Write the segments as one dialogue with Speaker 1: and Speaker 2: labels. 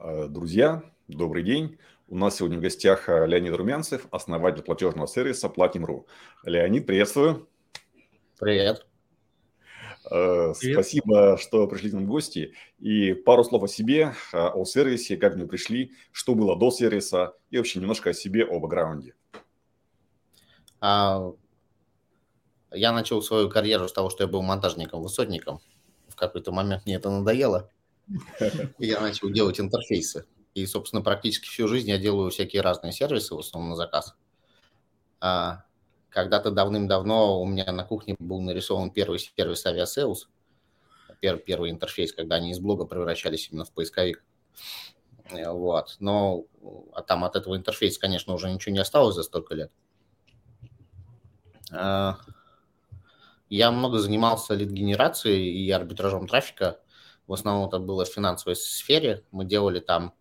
Speaker 1: Э, друзья, добрый день. У нас сегодня в гостях э, Леонид Румянцев, основатель платежного сервиса Platim.ru. Леонид, приветствую.
Speaker 2: Привет.
Speaker 1: Э, Привет. Спасибо, что пришли к нам в гости. И пару слов о себе, о сервисе, как мы пришли, что было до сервиса и вообще немножко о себе, о бэкграунде.
Speaker 2: А, я начал свою карьеру с того, что я был монтажником, высотником. В какой-то момент мне это надоело. Я начал делать интерфейсы. И, собственно, практически всю жизнь я делаю всякие разные сервисы, в основном на заказ. А, когда-то давным-давно у меня на кухне был нарисован первый сервис Aviasales, первый, первый интерфейс, когда они из блога превращались именно в поисковик. Э, вот. Но а там от этого интерфейса, конечно, уже ничего не осталось за столько лет. А, я много занимался лид-генерацией и арбитражом трафика в основном это было в финансовой сфере. Мы делали там,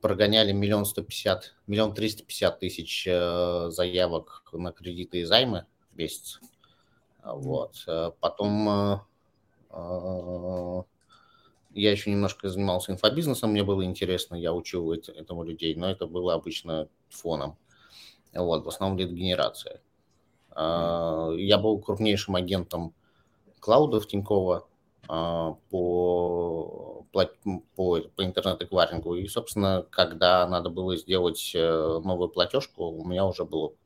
Speaker 2: прогоняли миллион сто пятьдесят, миллион триста пятьдесят тысяч э, заявок на кредиты и займы в месяц. Вот. Э, потом э, я еще немножко занимался инфобизнесом, мне было интересно, я учил этому людей, но это было обычно фоном. Вот, в основном лид-генерация. Я был крупнейшим агентом клауда в Тиньково, а, по, по, по интернет-эквайрингу. И, собственно, когда надо было сделать э, новую платежку, у меня уже был опыт.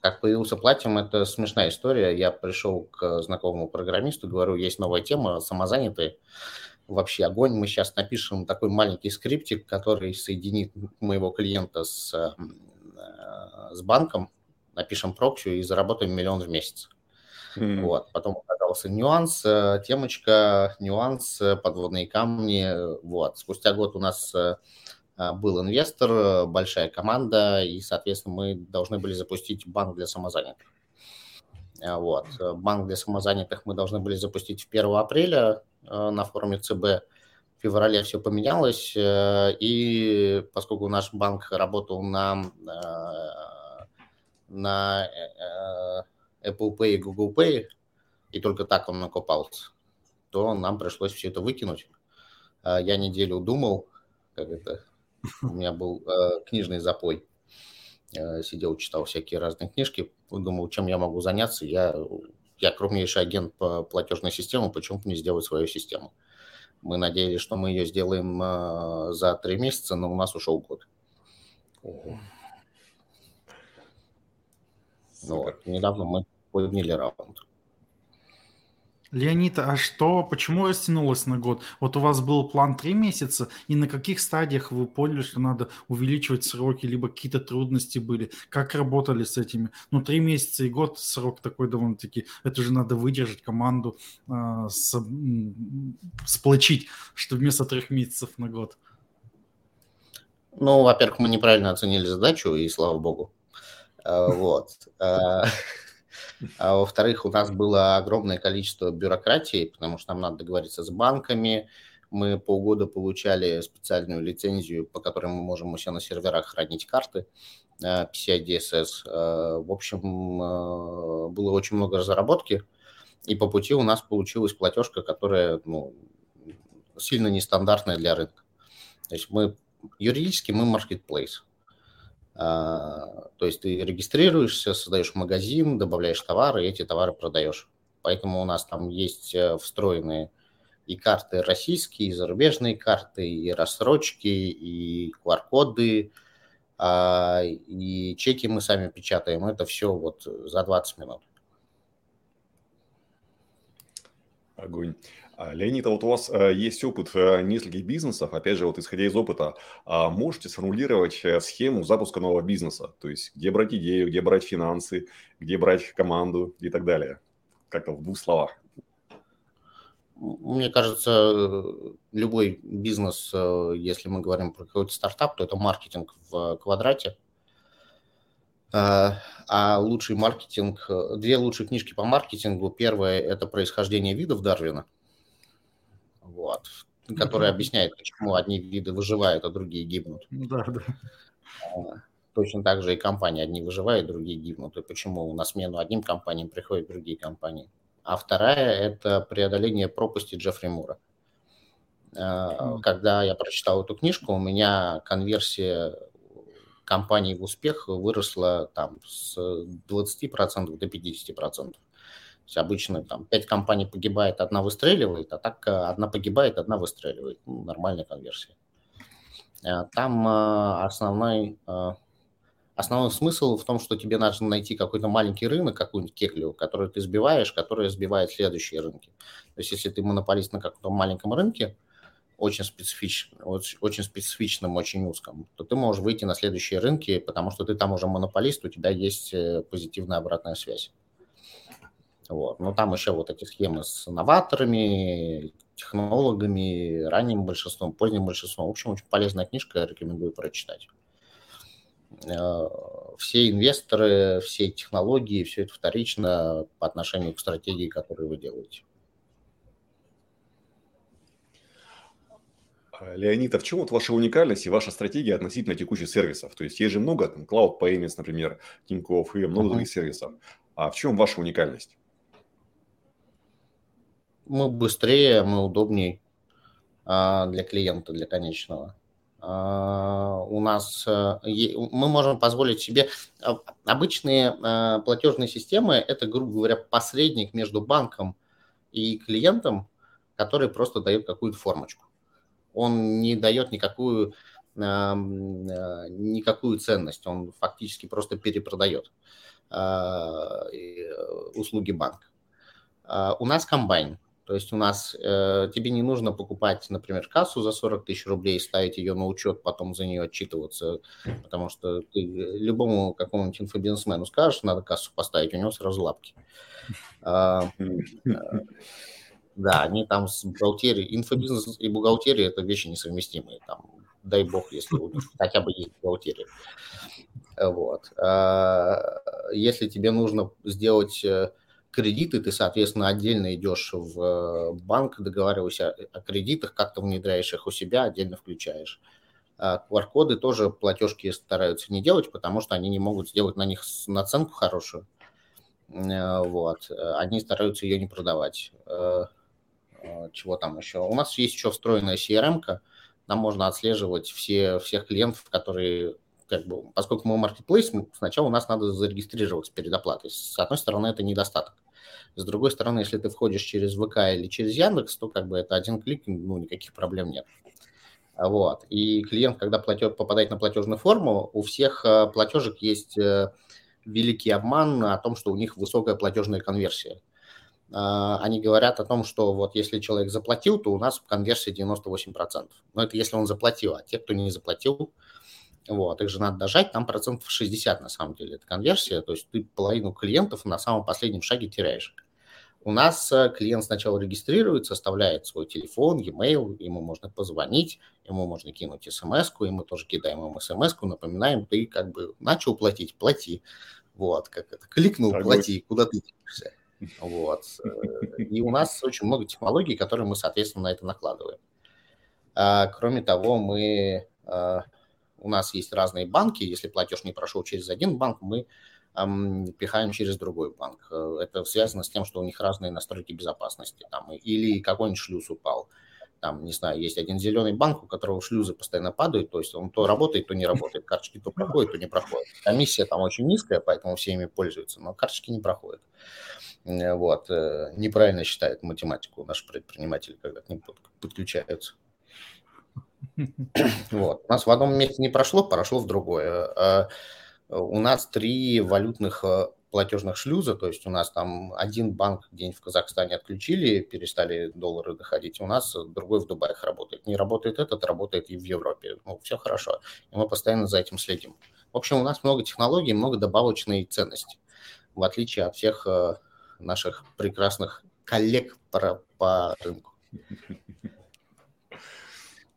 Speaker 2: Как появился Platinum, это смешная история. Я пришел к знакомому программисту, говорю, есть новая тема, самозанятые. Вообще огонь. Мы сейчас напишем такой маленький скриптик, который соединит моего клиента с, э, с банком, напишем прокси и заработаем миллион в месяц. Вот. Потом оказался нюанс, э, темочка, нюанс, э, подводные камни. Вот. Спустя год у нас э, был инвестор, большая команда, и, соответственно, мы должны были запустить банк для самозанятых. Вот. Банк для самозанятых мы должны были запустить в 1 апреля на форуме ЦБ. В феврале все поменялось, и поскольку наш банк работал на, на Apple Pay и Google Pay, и только так он накопался, то нам пришлось все это выкинуть. А, я неделю думал, как это, у меня был э, книжный запой. Э, сидел, читал всякие разные книжки, думал, чем я могу заняться. Я, я крупнейший агент по платежной системе, почему бы не сделать свою систему? Мы надеялись, что мы ее сделаем за три месяца, но у нас ушел год. Ну, вот. Недавно мы подняли раунд.
Speaker 3: Леонид, а что, почему растянулось на год? Вот у вас был план три месяца, и на каких стадиях вы поняли, что надо увеличивать сроки, либо какие-то трудности были? Как работали с этими? Ну, три месяца и год срок такой довольно-таки, это же надо выдержать команду, э, с, сплочить, что вместо трех месяцев на год.
Speaker 2: Ну, во-первых, мы неправильно оценили задачу, и слава богу. А, вот. А, во-вторых, у нас было огромное количество бюрократии, потому что нам надо договориться с банками. Мы полгода получали специальную лицензию, по которой мы можем у себя на серверах хранить карты PCI DSS. В общем, было очень много разработки, и по пути у нас получилась платежка, которая ну, сильно нестандартная для рынка. То есть мы юридически мы marketplace. А, то есть ты регистрируешься, создаешь магазин, добавляешь товары, и эти товары продаешь. Поэтому у нас там есть э, встроенные и карты российские, и зарубежные карты, и рассрочки, и QR-коды, а, и чеки мы сами печатаем. Это все вот за 20 минут.
Speaker 1: Огонь. А, Леонид, а вот у вас э, есть опыт э, нескольких бизнесов, опять же, вот исходя из опыта, а можете сформулировать э, схему запуска нового бизнеса? То есть, где брать идею, где брать финансы, где брать команду и так далее? Как-то в двух словах.
Speaker 2: Мне кажется, любой бизнес, если мы говорим про какой-то стартап, то это маркетинг в квадрате. А лучший маркетинг, две лучшие книжки по маркетингу. Первая – это «Происхождение видов Дарвина», вот, который объясняет, почему одни виды выживают, а другие гибнут. Да, да. А, точно так же и компании. Одни выживают, другие гибнут. И почему на смену одним компаниям приходят другие компании. а вторая – это преодоление пропасти Джеффри Мура. Э, когда я прочитал эту книжку, у меня конверсия компаний в успех выросла там с 20% до 50%. Есть обычно там 5 компаний погибает, одна выстреливает, а так э, одна погибает, одна выстреливает. Ну, нормальная конверсия. Э, там основной, основной смысл в том, что тебе нужно найти какой-то маленький рынок, какую-нибудь кеклю, который ты сбиваешь, который сбивает следующие рынки. То есть если ты монополист на каком-то маленьком рынке, очень специфичным, очень, специфичным, очень узком, то ты можешь выйти на следующие рынки, потому что ты там уже монополист, у тебя есть э, позитивная обратная связь. Вот. Но там еще вот эти схемы с новаторами, технологами, ранним большинством, поздним большинством. В общем, очень полезная книжка, рекомендую прочитать. Э, все инвесторы, все технологии, все это вторично по отношению к стратегии, которую вы делаете.
Speaker 1: А, Леонид, а в чем вот ваша уникальность и ваша стратегия относительно текущих сервисов? То есть есть же много, там, Cloud Payments, например, Tinkoff и много uh-huh. других сервисов. А в чем ваша уникальность?
Speaker 2: Мы быстрее, мы удобнее а, для клиента, для конечного. А, у нас а, мы можем позволить себе а, обычные платежные системы. Это, грубо говоря, посредник между банком и клиентом, который просто дает какую-то формочку он не дает никакую, никакую ценность, он фактически просто перепродает а, услуги банка. У нас комбайн, то есть у нас э, тебе не нужно покупать, например, кассу за 40 тысяч рублей, ставить ее на учет, потом за нее отчитываться, потому что ты любому какому-нибудь инфобизнесмену скажешь, надо кассу поставить, у него сразу лапки. Да, они там с бухгалтерией, инфобизнес и бухгалтерия – это вещи несовместимые. Там, дай бог, если у них хотя бы есть бухгалтерия. Вот. А, если тебе нужно сделать э, кредиты, ты, соответственно, отдельно идешь в банк, договариваешься о кредитах, как-то внедряешь их у себя, отдельно включаешь. QR-коды а тоже платежки стараются не делать, потому что они не могут сделать на них наценку хорошую. Э, вот. Они стараются ее не продавать. Э, Э, чего там еще. У нас есть еще встроенная CRM-ка, нам можно отслеживать все, всех клиентов, которые, как бы, поскольку мы маркетплейс, сначала у нас надо зарегистрироваться перед оплатой. С одной стороны, это недостаток. С другой стороны, если ты входишь через ВК или через Яндекс, то как бы это один клик, ну, никаких проблем нет. Вот. И клиент, когда платеж, попадает на платежную форму, у всех э, платежек есть э, великий обман о том, что у них высокая платежная конверсия. А, они говорят о том, что вот если человек заплатил, то у нас конверсия 98%. Но это если он заплатил, а те, кто не заплатил, вот, их же надо дожать, там процентов 60 на самом деле это конверсия, то есть ты половину клиентов на самом последнем шаге теряешь. У нас э, клиент сначала регистрируется, оставляет свой телефон, e-mail, ему можно позвонить, ему можно кинуть смс и мы тоже кидаем ему смс напоминаем, ты как бы начал платить, плати. Вот, как это, кликнул, плати, куда ты тянешься. Вот. И у нас очень много технологий, которые мы, соответственно, на это накладываем. А, кроме того, мы, а, у нас есть разные банки. Если платеж не прошел через один банк, мы пихаем через другой банк. Это связано с тем, что у них разные настройки безопасности. Там, или какой-нибудь шлюз упал. Там, не знаю, есть один зеленый банк, у которого шлюзы постоянно падают, то есть он то работает, то не работает. Карточки то проходят, то не проходят. Комиссия там очень низкая, поэтому все ими пользуются, но карточки не проходят. Э, вот. Э, неправильно считают математику наши предприниматели, когда к ним подключаются. Вот. У нас в одном месте не прошло, прошло в другое. А, у нас три валютных э, платежных шлюза, то есть у нас там один банк день в Казахстане отключили, перестали доллары доходить, у нас другой в Дубае работает. Не работает этот, работает и в Европе. Ну, все хорошо. И мы постоянно за этим следим. В общем, у нас много технологий, много добавочной ценности, в отличие от всех наших прекрасных коллег по, по рынку.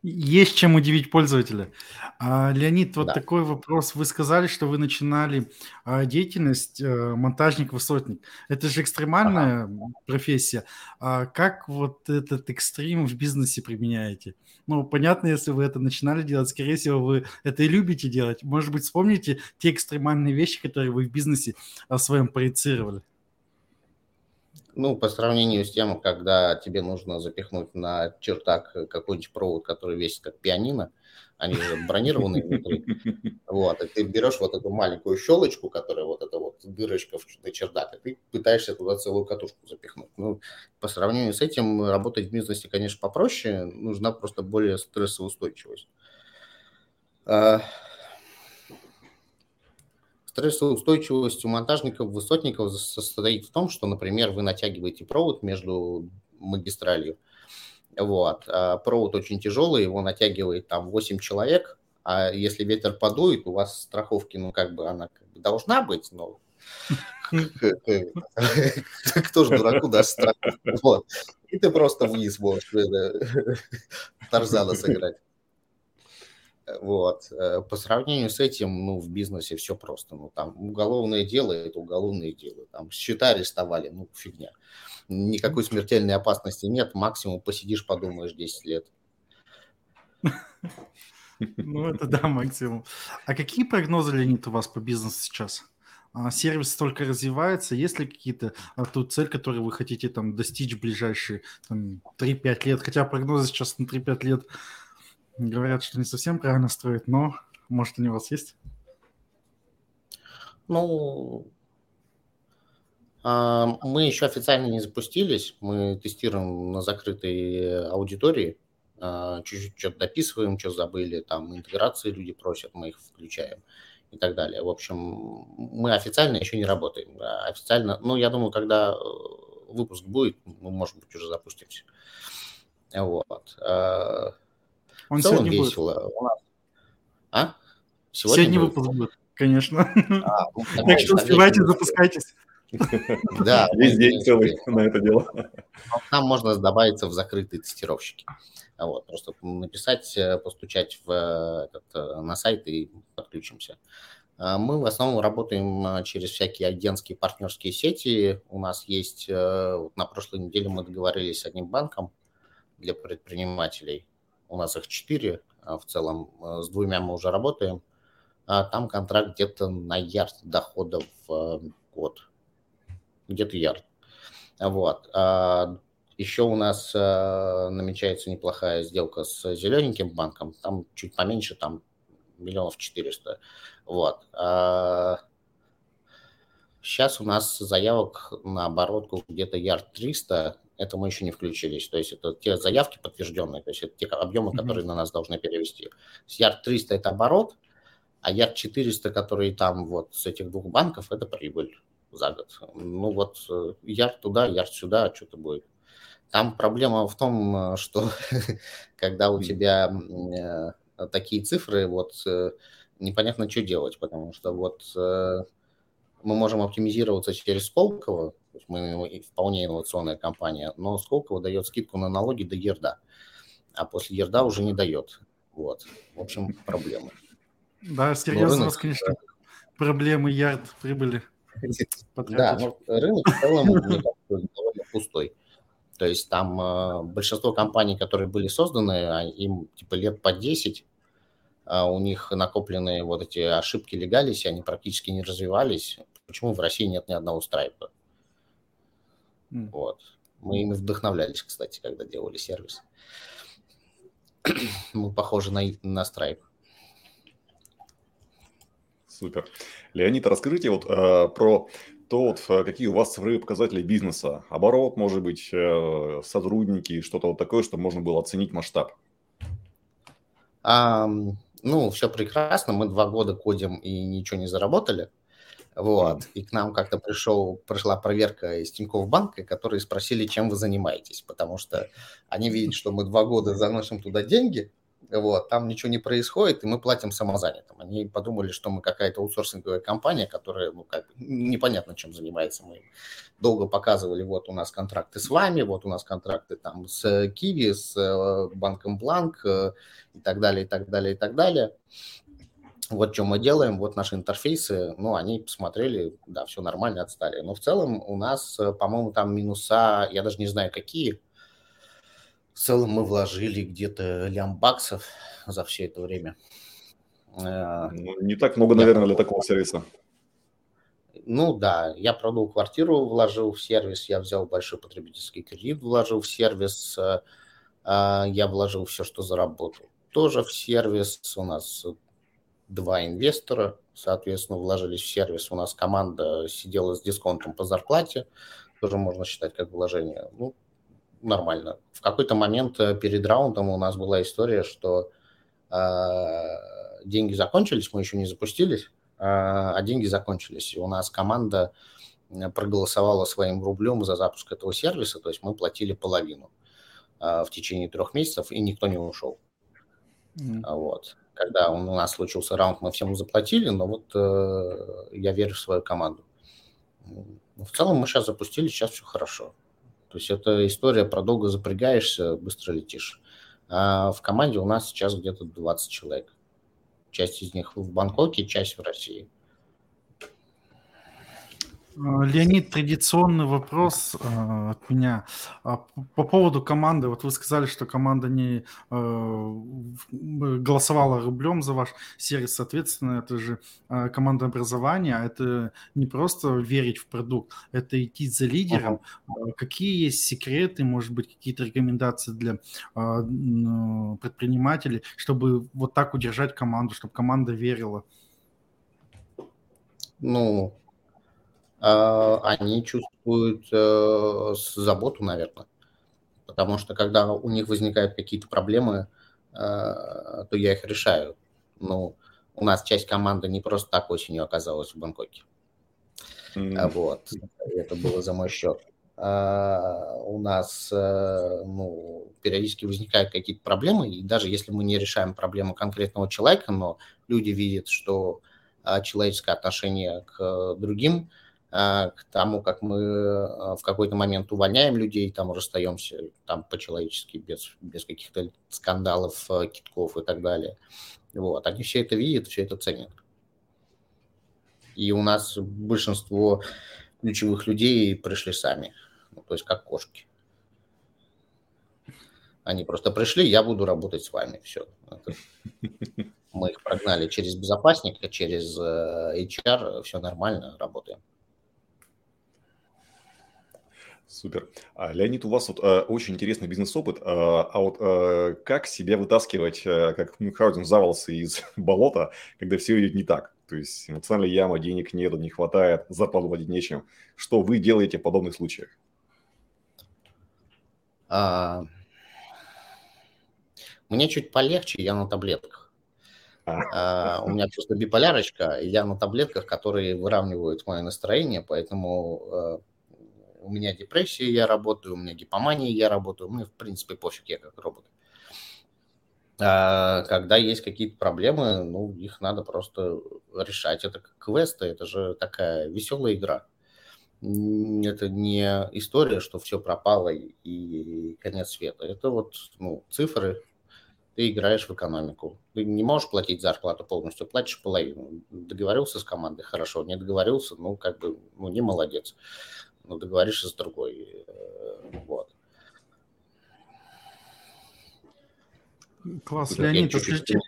Speaker 3: Есть чем удивить пользователя. А, Леонид, вот да. такой вопрос. Вы сказали, что вы начинали а, деятельность а, монтажник-высотник. Это же экстремальная ага. профессия. А как вот этот экстрим в бизнесе применяете? Ну, понятно, если вы это начинали делать, скорее всего, вы это и любите делать. Может быть, вспомните те экстремальные вещи, которые вы в бизнесе а, своем проецировали?
Speaker 2: Ну, по сравнению с тем, когда тебе нужно запихнуть на чертак какой-нибудь провод, который весит как пианино, они же бронированные внутри. Вот, и ты берешь вот эту маленькую щелочку, которая вот эта вот дырочка в чердак, и ты пытаешься туда целую катушку запихнуть. Ну, по сравнению с этим, работать в бизнесе, конечно, попроще, нужна просто более стрессоустойчивость. Стрессоустойчивость у монтажников, высотников состоит в том, что, например, вы натягиваете провод между магистралью, вот. А провод очень тяжелый, его натягивает там 8 человек, а если ветер подует, у вас страховки, ну, как бы она как бы должна быть, но кто же дураку даст страховку? И ты просто вниз можешь Тарзана сыграть. Вот. Э, по сравнению с этим, ну, в бизнесе все просто. Ну, там уголовное дело – это уголовное дело. Там счета арестовали, ну, фигня никакой смертельной опасности нет, максимум посидишь, подумаешь 10 лет.
Speaker 3: Ну, это да, максимум. А какие прогнозы, Леонид, у вас по бизнесу сейчас? А, сервис только развивается, есть ли какие-то а, ту цель, которую вы хотите там достичь в ближайшие там, 3-5 лет? Хотя прогнозы сейчас на 3-5 лет говорят, что не совсем правильно строят, но может они у вас есть?
Speaker 2: Ну, а, мы еще официально не запустились, мы тестируем на закрытой аудитории, а, чуть-чуть что-то дописываем, что забыли, там интеграции люди просят, мы их включаем и так далее. В общем, мы официально еще не работаем. Официально, ну, я думаю, когда э, выпуск будет, мы, может быть, уже запустимся. Вот. А,
Speaker 3: Он в целом весело. Будет. У нас... А? Сегодня, сегодня будет? выпуск будет, конечно. А, ну, так что успевайте, запускайтесь.
Speaker 2: Да. Весь день целый на это дело. Там можно добавиться в закрытые тестировщики. Вот, просто написать, э, постучать в э, этот, э, на сайт и подключимся. А мы в основном работаем через всякие агентские партнерские сети. У нас есть, на прошлой неделе мы договорились с одним банком для предпринимателей. У нас их четыре, а в целом с двумя мы уже работаем. А там контракт где-то на ярд доходов в год где-то ярд. Вот. А еще у нас а, намечается неплохая сделка с зелененьким банком, там чуть поменьше, там миллионов четыреста. Вот. Сейчас у нас заявок на оборотку где-то ярд 300, это мы еще не включились. То есть это те заявки подтвержденные, то есть это те объемы, которые mm-hmm. на нас должны перевести. Ярд 300 – это оборот, а ярд 400, которые там вот с этих двух банков, это прибыль за год. Ну вот э, ярд туда, ярд сюда, что-то будет. Там проблема в том, э, что когда у тебя э, такие цифры, вот непонятно, что делать, потому что вот мы можем оптимизироваться через Сколково, мы вполне инновационная компания, но Сколково дает скидку на налоги до ерда, а после ерда уже не дает. Вот. В общем, проблемы.
Speaker 3: Да, серьезно, у вас, конечно, проблемы ярд прибыли.
Speaker 2: Да, ну, рынок в целом довольно пустой. То есть там э, большинство компаний, которые были созданы, а им типа лет по 10, а у них накопленные вот эти ошибки легались, они практически не развивались. Почему в России нет ни одного страйпа? Mm. Вот. Мы ими вдохновлялись, кстати, когда делали сервис. Мы похожи на, на Stripe.
Speaker 1: Супер. Леонид, расскажите вот э, про то, вот, э, какие у вас цифровые показатели бизнеса. Оборот, может быть, э, сотрудники, что-то вот такое, чтобы можно было оценить масштаб.
Speaker 2: А, ну, все прекрасно. Мы два года кодим и ничего не заработали. Вот. И к нам как-то пришел, пришла проверка из Тинькофф банка, которые спросили, чем вы занимаетесь, потому что они видят, что мы два года заносим туда деньги, вот, там ничего не происходит, и мы платим самозанятым. Они подумали, что мы какая-то аутсорсинговая компания, которая, ну, как, непонятно, чем занимается. Мы долго показывали, вот у нас контракты с вами, вот у нас контракты там с Киви, с э, банком Бланк э, и так далее, и так далее, и так далее. Вот что мы делаем, вот наши интерфейсы, ну, они посмотрели, да, все нормально, отстали. Но в целом у нас, э, по-моему, там минуса, я даже не знаю, какие, в целом мы вложили где-то лям баксов за все это время.
Speaker 1: Э, ну, не так много, наверное, для такого сервиса.
Speaker 2: Ну да, я продал квартиру, вложил в сервис, я взял большой потребительский кредит, вложил в сервис, э, я вложил все, что заработал. Тоже в сервис у нас два инвестора, соответственно, вложились в сервис. У нас команда сидела с дисконтом по зарплате, тоже можно считать как вложение. Ну, нормально. В какой-то момент э, перед раундом у нас была история, что э, деньги закончились, мы еще не запустились, э, а деньги закончились. И у нас команда проголосовала своим рублем за запуск этого сервиса, то есть мы платили половину э, в течение трех месяцев, и никто не ушел. Mm. Вот. Когда у нас случился раунд, мы всем заплатили, но вот э, я верю в свою команду. В целом мы сейчас запустили, сейчас все хорошо. То есть это история про долго запрягаешься, быстро летишь. А в команде у нас сейчас где-то 20 человек. Часть из них в Бангкоке, часть в России.
Speaker 3: А, Леонид, традиционный вопрос э, от меня. А, по поводу команды, вот вы сказали, что команда не э, голосовала рублем за ваш сервис, соответственно, это же э, команда образования, это не просто верить в продукт, это идти за лидером. Uh-huh. Какие есть секреты, может быть, какие-то рекомендации для э, предпринимателей, чтобы вот так удержать команду, чтобы команда верила?
Speaker 2: Ну, а, они чувствуют э, заботу, наверное. Потому что когда у них возникают какие-то проблемы, э, то я их решаю. Ну, у нас часть команды не просто так осенью оказалась в Бангкоке. Mm. Вот, это было за мой счет. А, у нас э, ну, периодически возникают какие-то проблемы, и даже если мы не решаем проблему конкретного человека, но люди видят, что а, человеческое отношение к другим – а, к тому, как мы а, в какой-то момент увольняем людей, там расстаемся там по-человечески, без, без каких-то скандалов, а, китков и так далее. Вот. Они все это видят, все это ценят. И у нас большинство ключевых людей пришли сами, ну, то есть как кошки. Они просто пришли, я буду работать с вами, все. Мы их прогнали через безопасника, через HR, все нормально, работаем.
Speaker 1: Супер. А, Леонид, у вас вот э, очень интересный бизнес-опыт. Э, а вот э, как себя вытаскивать, э, как Мюнхгаузен завался из болота, когда все идет не так? То есть эмоциональная яма, денег нет, не хватает, зарплату платить нечем. Что вы делаете в подобных случаях?
Speaker 2: А... Мне чуть полегче, я на таблетках. А. А, у меня просто биполярочка, я на таблетках, которые выравнивают мое настроение, поэтому э, у меня депрессия, я работаю, у меня гипомания, я работаю, мне, в принципе, пофиг, я как робот. А когда есть какие-то проблемы, ну, их надо просто решать. Это как квесты, это же такая веселая игра. Это не история, что все пропало и конец света. Это вот ну, цифры, ты играешь в экономику. Ты не можешь платить зарплату полностью, платишь половину. Договорился с командой, хорошо. Не договорился, ну, как бы, ну, не молодец но договоришься с другой. Э, вот.
Speaker 3: Класс, Леонид, скажите...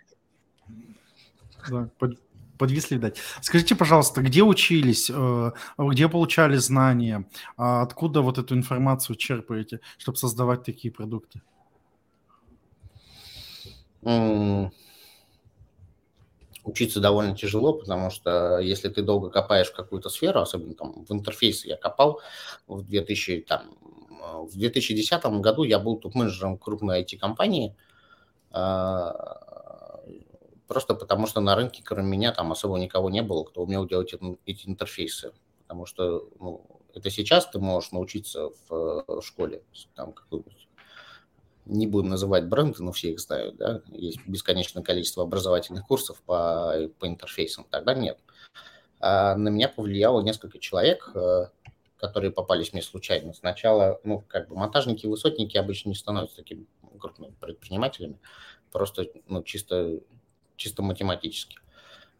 Speaker 3: Да, под, подвисли, дать. Скажите, пожалуйста, где учились, э, где получали знания, а откуда вот эту информацию черпаете, чтобы создавать такие продукты?
Speaker 2: Учиться довольно тяжело, потому что если ты долго копаешь в какую-то сферу, особенно там в интерфейсе я копал в 2000, там, в 2010 году я был топ-менеджером крупной IT-компании, а, просто потому что на рынке, кроме меня, там особо никого не было, кто умел делать эти интерфейсы. Потому что ну, это сейчас ты можешь научиться в, в школе, там какую-нибудь не будем называть бренды, но все их знают, да, есть бесконечное количество образовательных курсов по, по интерфейсам, тогда нет. А на меня повлияло несколько человек, э, которые попались мне случайно. Сначала, ну, как бы монтажники и высотники обычно не становятся такими крупными предпринимателями, просто, ну, чисто, чисто математически.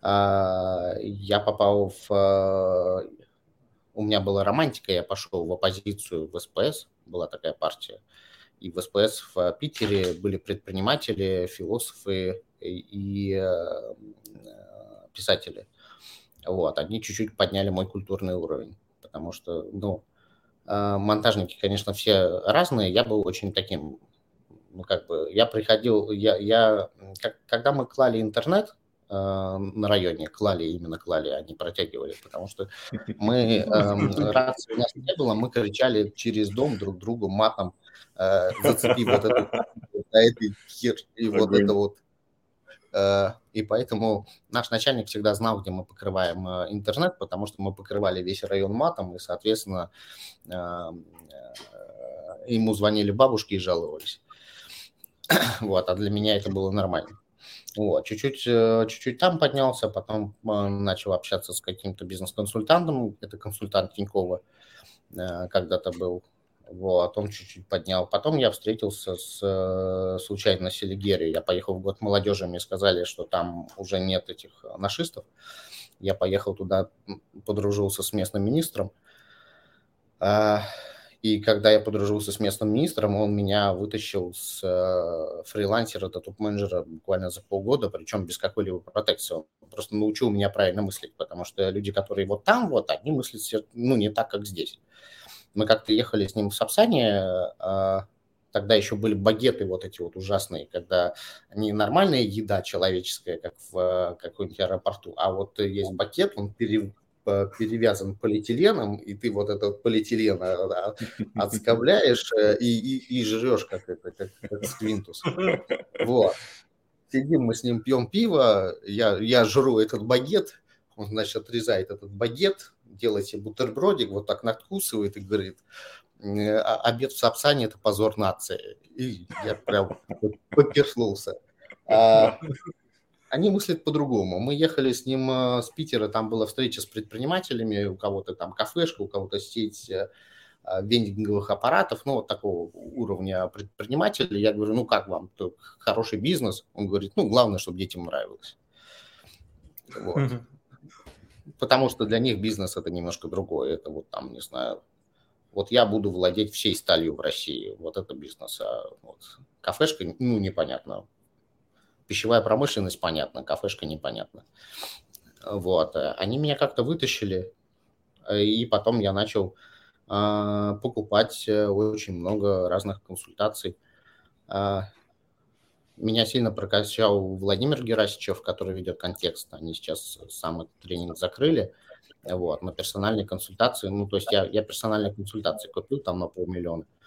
Speaker 2: А, я попал в... Э, у меня была романтика, я пошел в оппозицию в СПС, была такая партия, и в СПС в Питере были предприниматели, философы и э, писатели. Вот, они чуть-чуть подняли мой культурный уровень, потому что, ну, э, монтажники, конечно, все разные. Я был очень таким, ну, как бы, я приходил, я, я как, когда мы клали интернет, э, на районе клали, именно клали, а не протягивали, потому что мы, э, рации у нас не было, мы кричали через дом друг другу матом, э, зацепив вот эту, этой хер, и вот это вот Э, и поэтому наш начальник всегда знал, где мы покрываем э, интернет, потому что мы покрывали весь район матом, и, соответственно, э, ему звонили бабушки и жаловались. Вот, а для меня это было нормально. Вот, чуть-чуть, чуть-чуть там поднялся, потом начал общаться с каким-то бизнес-консультантом, это консультант Тинькова когда-то был, вот, он чуть-чуть поднял. Потом я встретился с, э, случайно с Селигери. Я поехал в год молодежи, мне сказали, что там уже нет этих нашистов. Я поехал туда, подружился с местным министром. И когда я подружился с местным министром, он меня вытащил с э, фрилансера до топ-менеджера буквально за полгода, причем без какой-либо протекции. Он просто научил меня правильно мыслить, потому что люди, которые вот там, вот, они мыслят ну, не так, как здесь. Мы как-то ехали с ним в Сапсане, а, тогда еще были багеты вот эти вот ужасные, когда не нормальная еда человеческая, как в каком-нибудь аэропорту, а вот есть багет, он пере, перевязан полиэтиленом, и ты вот этот полиэтилен а, отскобляешь э, и, и, и жрешь, как это, как, как сквинтус. Вот. Сидим мы с ним, пьем пиво, я, я жру этот багет, он, значит, отрезает этот багет, делает себе бутербродик, вот так надкусывает и говорит, «А, обед в Сапсане – это позор нации. И я прям поперхнулся. А, они мыслят по-другому. Мы ехали с ним э, с Питера, там была встреча с предпринимателями, у кого-то там кафешка, у кого-то сеть э, вендинговых аппаратов, ну, вот такого уровня предпринимателей. Я говорю, ну, как вам? Хороший бизнес? Он говорит, ну, главное, чтобы детям нравилось. Вот потому что для них бизнес это немножко другое. Это вот там, не знаю, вот я буду владеть всей сталью в России. Вот это бизнес. А вот кафешка, ну, непонятно. Пищевая промышленность понятно, кафешка непонятно. Вот. Они меня как-то вытащили, и потом я начал э, покупать э, очень много разных консультаций. Э, меня сильно прокачал Владимир Герасичев, который ведет контекст. Они сейчас сам этот тренинг закрыли. Вот, на персональные консультации. Ну, то есть я, я персональные консультации купил там на полмиллиона. Э,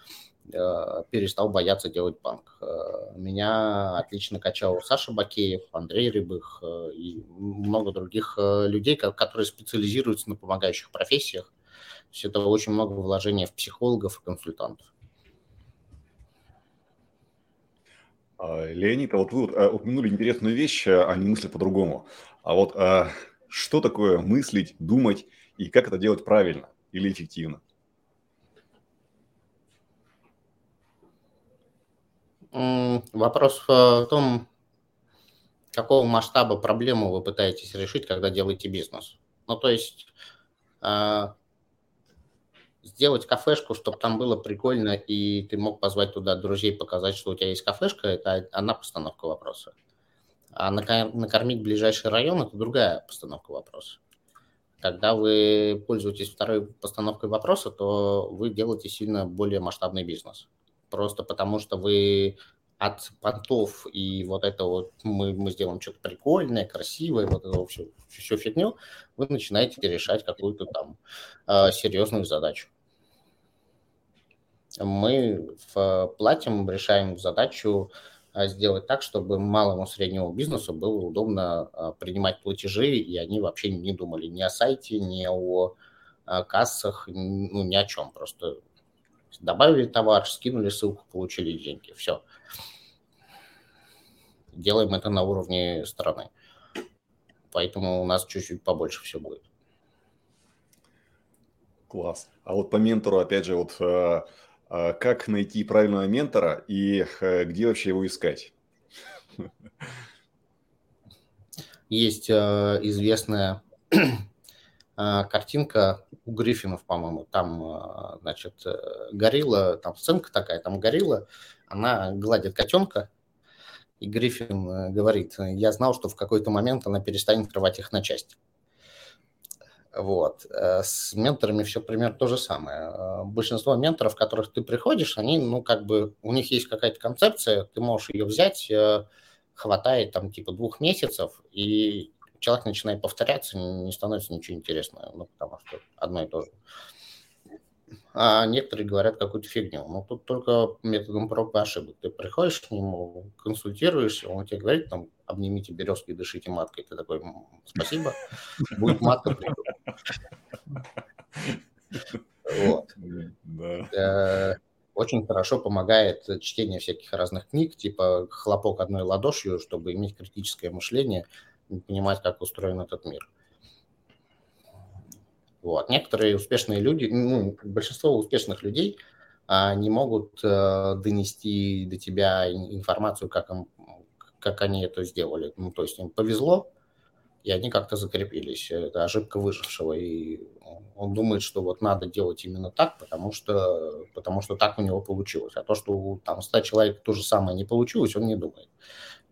Speaker 2: перестал бояться делать банк. Э, меня отлично качал Саша Бакеев, Андрей Рыбых э, и много других людей, которые специализируются на помогающих профессиях. То есть это очень много вложений в психологов и консультантов.
Speaker 1: А, Леонид, а вот вы вот, упомянули интересную вещь, а они мыслят по-другому. А вот а, что такое мыслить, думать и как это делать правильно или эффективно?
Speaker 2: Вопрос в том, какого масштаба проблему вы пытаетесь решить, когда делаете бизнес. Ну, то есть сделать кафешку, чтобы там было прикольно, и ты мог позвать туда друзей, показать, что у тебя есть кафешка, это одна постановка вопроса. А накормить ближайший район – это другая постановка вопроса. Когда вы пользуетесь второй постановкой вопроса, то вы делаете сильно более масштабный бизнес. Просто потому что вы от понтов и вот это вот мы, мы сделаем что-то прикольное, красивое, вот это все, все фигню, вы начинаете решать какую-то там э, серьезную задачу. Мы в платим, решаем задачу а, сделать так, чтобы малому среднему бизнесу было удобно а, принимать платежи, и они вообще не думали ни о сайте, ни о кассах, ну, ни о чем. Просто добавили товар, скинули ссылку, получили деньги. Все делаем это на уровне страны. Поэтому у нас чуть-чуть побольше все будет.
Speaker 1: Класс. А вот по ментору, опять же, вот э, э, как найти правильного ментора и э, где вообще его искать?
Speaker 2: Есть известная картинка у Гриффинов, по-моему, там, значит, горилла, там сценка такая, там горилла, она гладит котенка, и Гриффин э, говорит, я знал, что в какой-то момент она перестанет рвать их на части. Вот. Э, с менторами все примерно то же самое. Э, большинство менторов, которых ты приходишь, они, ну, как бы, у них есть какая-то концепция, ты можешь ее взять, э, хватает там типа двух месяцев, и человек начинает повторяться, не становится ничего интересного, ну, потому что одно и то же а некоторые говорят какую-то фигню. Ну, тут только методом проб и ошибок. Ты приходишь к нему, консультируешься, он тебе говорит, там, обнимите березки и дышите маткой. Ты такой, спасибо, будет матка. Вот. Э, очень хорошо помогает чтение всяких разных книг, типа хлопок одной ладошью, чтобы иметь критическое мышление, понимать, как устроен этот мир. Вот. Некоторые успешные люди, ну, большинство успешных людей а, не могут а, донести до тебя информацию, как, им, как они это сделали. Ну, то есть им повезло, и они как-то закрепились. Это ошибка выжившего. И он думает, что вот надо делать именно так, потому что, потому что так у него получилось. А то, что там 100 человек то же самое не получилось, он не думает.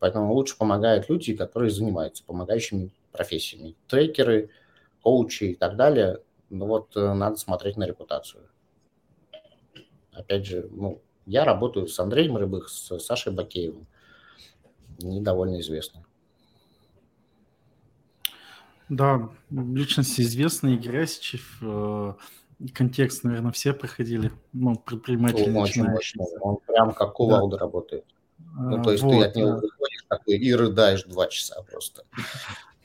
Speaker 2: Поэтому лучше помогают люди, которые занимаются помогающими профессиями. Трекеры – коучи и так далее, ну вот э, надо смотреть на репутацию. Опять же, ну, я работаю с Андреем Рыбых, с Сашей Бакеевым. Они довольно известны.
Speaker 3: Да, личности известные, Герасичев, э, контекст, наверное, все проходили, ну, предприниматели
Speaker 2: Он очень мощный, он прям как кувалда да. работает. Ну, то есть вот, ты от него да. выходишь такой и рыдаешь два часа просто.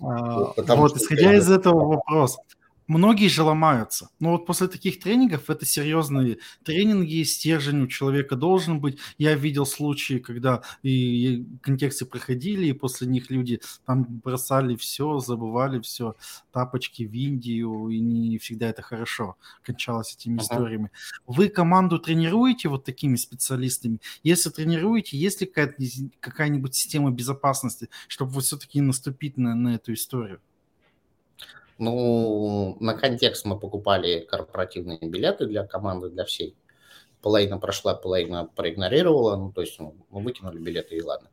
Speaker 3: А, вот, исходя из этого вопроса, многие же ломаются. Но вот после таких тренингов, это серьезные тренинги, стержень у человека должен быть. Я видел случаи, когда и контексты проходили, и после них люди там бросали все, забывали все, тапочки в Индию, и не всегда это хорошо кончалось этими uh-huh. историями. Вы команду тренируете вот такими специалистами? Если тренируете, есть ли какая-нибудь система безопасности, чтобы вот все-таки наступить на, на эту историю?
Speaker 2: Ну, на контекст мы покупали корпоративные билеты для команды, для всей. Половина прошла, половина проигнорировала. Ну, то есть ну, мы выкинули билеты и ладно.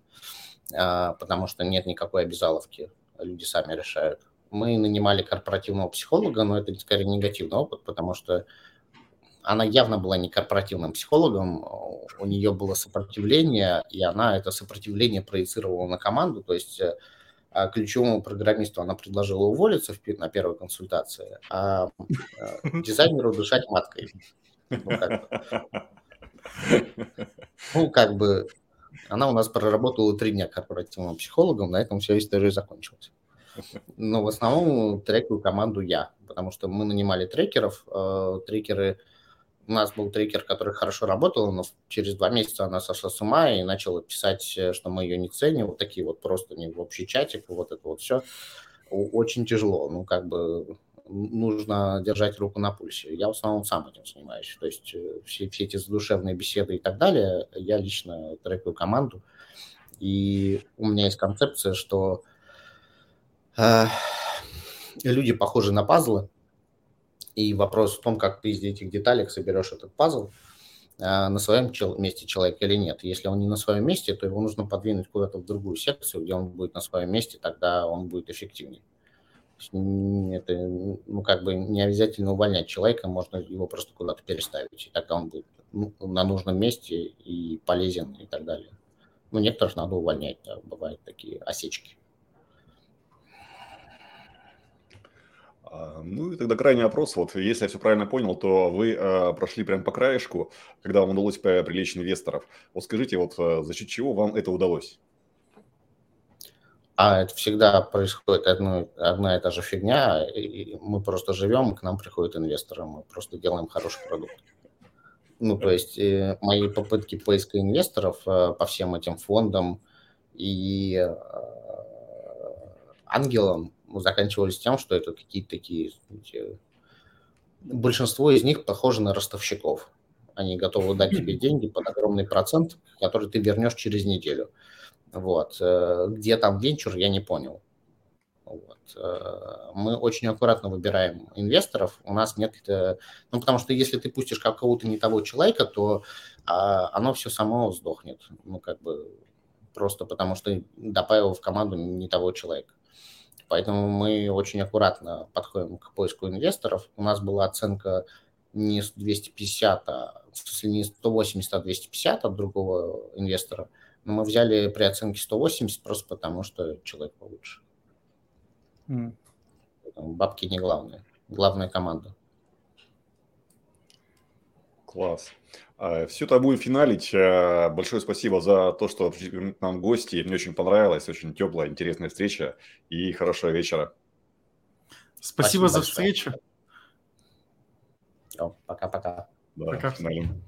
Speaker 2: А, потому что нет никакой обязаловки. Люди сами решают. Мы нанимали корпоративного психолога, но это скорее негативный опыт, потому что она явно была не корпоративным психологом, у нее было сопротивление, и она это сопротивление проецировала на команду, то есть э, ключевому программисту она предложила уволиться на первой консультации, а, а дизайнеру дышать маткой. Ну как, бы. ну, как бы она у нас проработала три дня корпоративным психологом, на этом вся история закончилась. Но в основном трековую команду я, потому что мы нанимали трекеров, э, трекеры у нас был трекер, который хорошо работал, но через два месяца она сошла с ума и начала писать, э, что мы ее не ценим, вот такие вот просто не в общий чатик, вот это вот все. Очень тяжело, ну, как бы нужно держать руку на пульсе. Я в основном сам этим занимаюсь. То есть э, все, все эти задушевные беседы и так далее, я лично трекаю команду. И у меня есть концепция, что э, люди похожи на пазлы, и вопрос в том, как ты из этих деталек соберешь этот пазл, а, на своем месте человек или нет. Если он не на своем месте, то его нужно подвинуть куда-то в другую секцию, где он будет на своем месте, тогда он будет эффективнее. Это, ну, как бы не обязательно увольнять человека, можно его просто куда-то переставить, и тогда он будет ну, на нужном месте и полезен и так далее. Ну, некоторых надо увольнять, да, бывают такие осечки.
Speaker 1: Ну и тогда крайний вопрос. Вот если я все правильно понял, то вы э, прошли прям по краешку, когда вам удалось привлечь инвесторов. Вот скажите, вот э, за счет чего вам это удалось?
Speaker 2: А это всегда происходит одно, одна и та же фигня. И мы просто живем, к нам приходят инвесторы, мы просто делаем хороший продукт. Ну, то есть э, мои попытки поиска инвесторов э, по всем этим фондам и э, ангелам заканчивались тем, что это какие-то такие... Большинство из них похожи на ростовщиков. Они готовы дать тебе деньги под огромный процент, который ты вернешь через неделю. Вот. Э, где там венчур, я не понял. Вот. Э, мы очень аккуратно выбираем инвесторов. У нас нет... Э, ну, потому что если ты пустишь какого-то не того человека, то а, оно все само сдохнет. Ну, как бы просто потому что добавил в команду не того человека. Поэтому мы очень аккуратно подходим к поиску инвесторов. У нас была оценка не 250, а, в смысле не 180, а 250 от другого инвестора. Но мы взяли при оценке 180 просто потому, что человек получше. Mm. Бабки не главные. Главная команда.
Speaker 1: Класс. А, Все это будем финалить. А, большое спасибо за то, что пришли к нам гости. Мне очень понравилось, очень теплая, интересная встреча. И хорошего вечера.
Speaker 3: Спасибо, спасибо за большое. встречу.
Speaker 2: Пока-пока.
Speaker 1: Да, Пока. финалим.